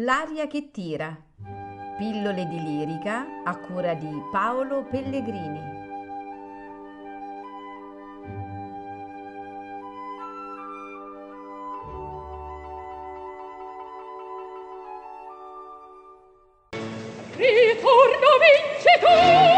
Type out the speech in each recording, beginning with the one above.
L'aria che tira. Pillole di lirica a cura di Paolo Pellegrini. Ritorno vincitore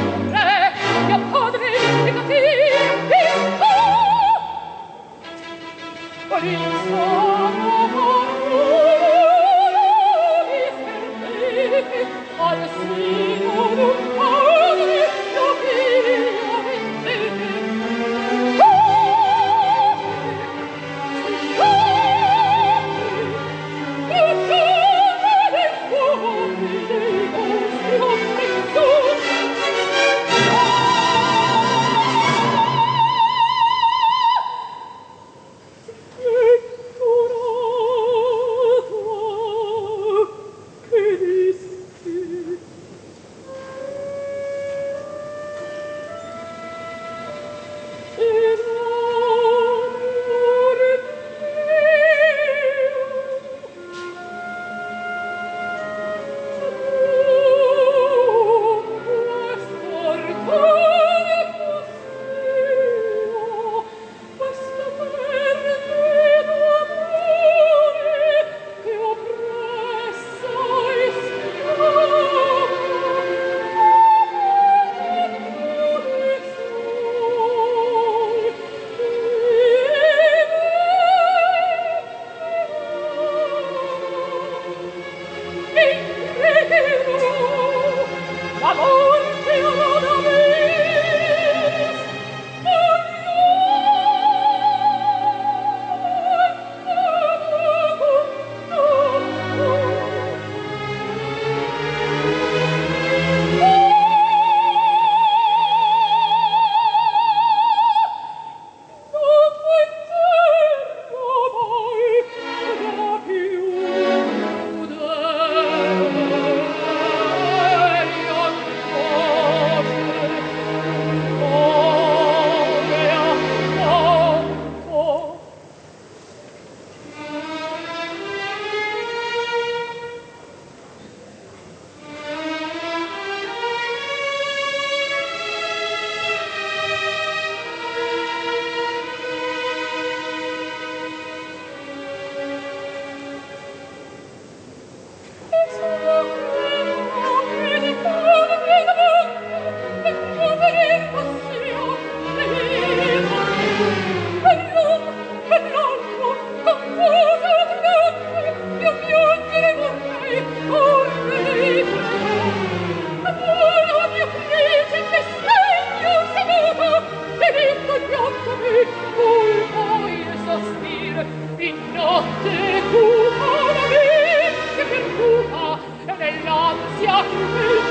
Thank you.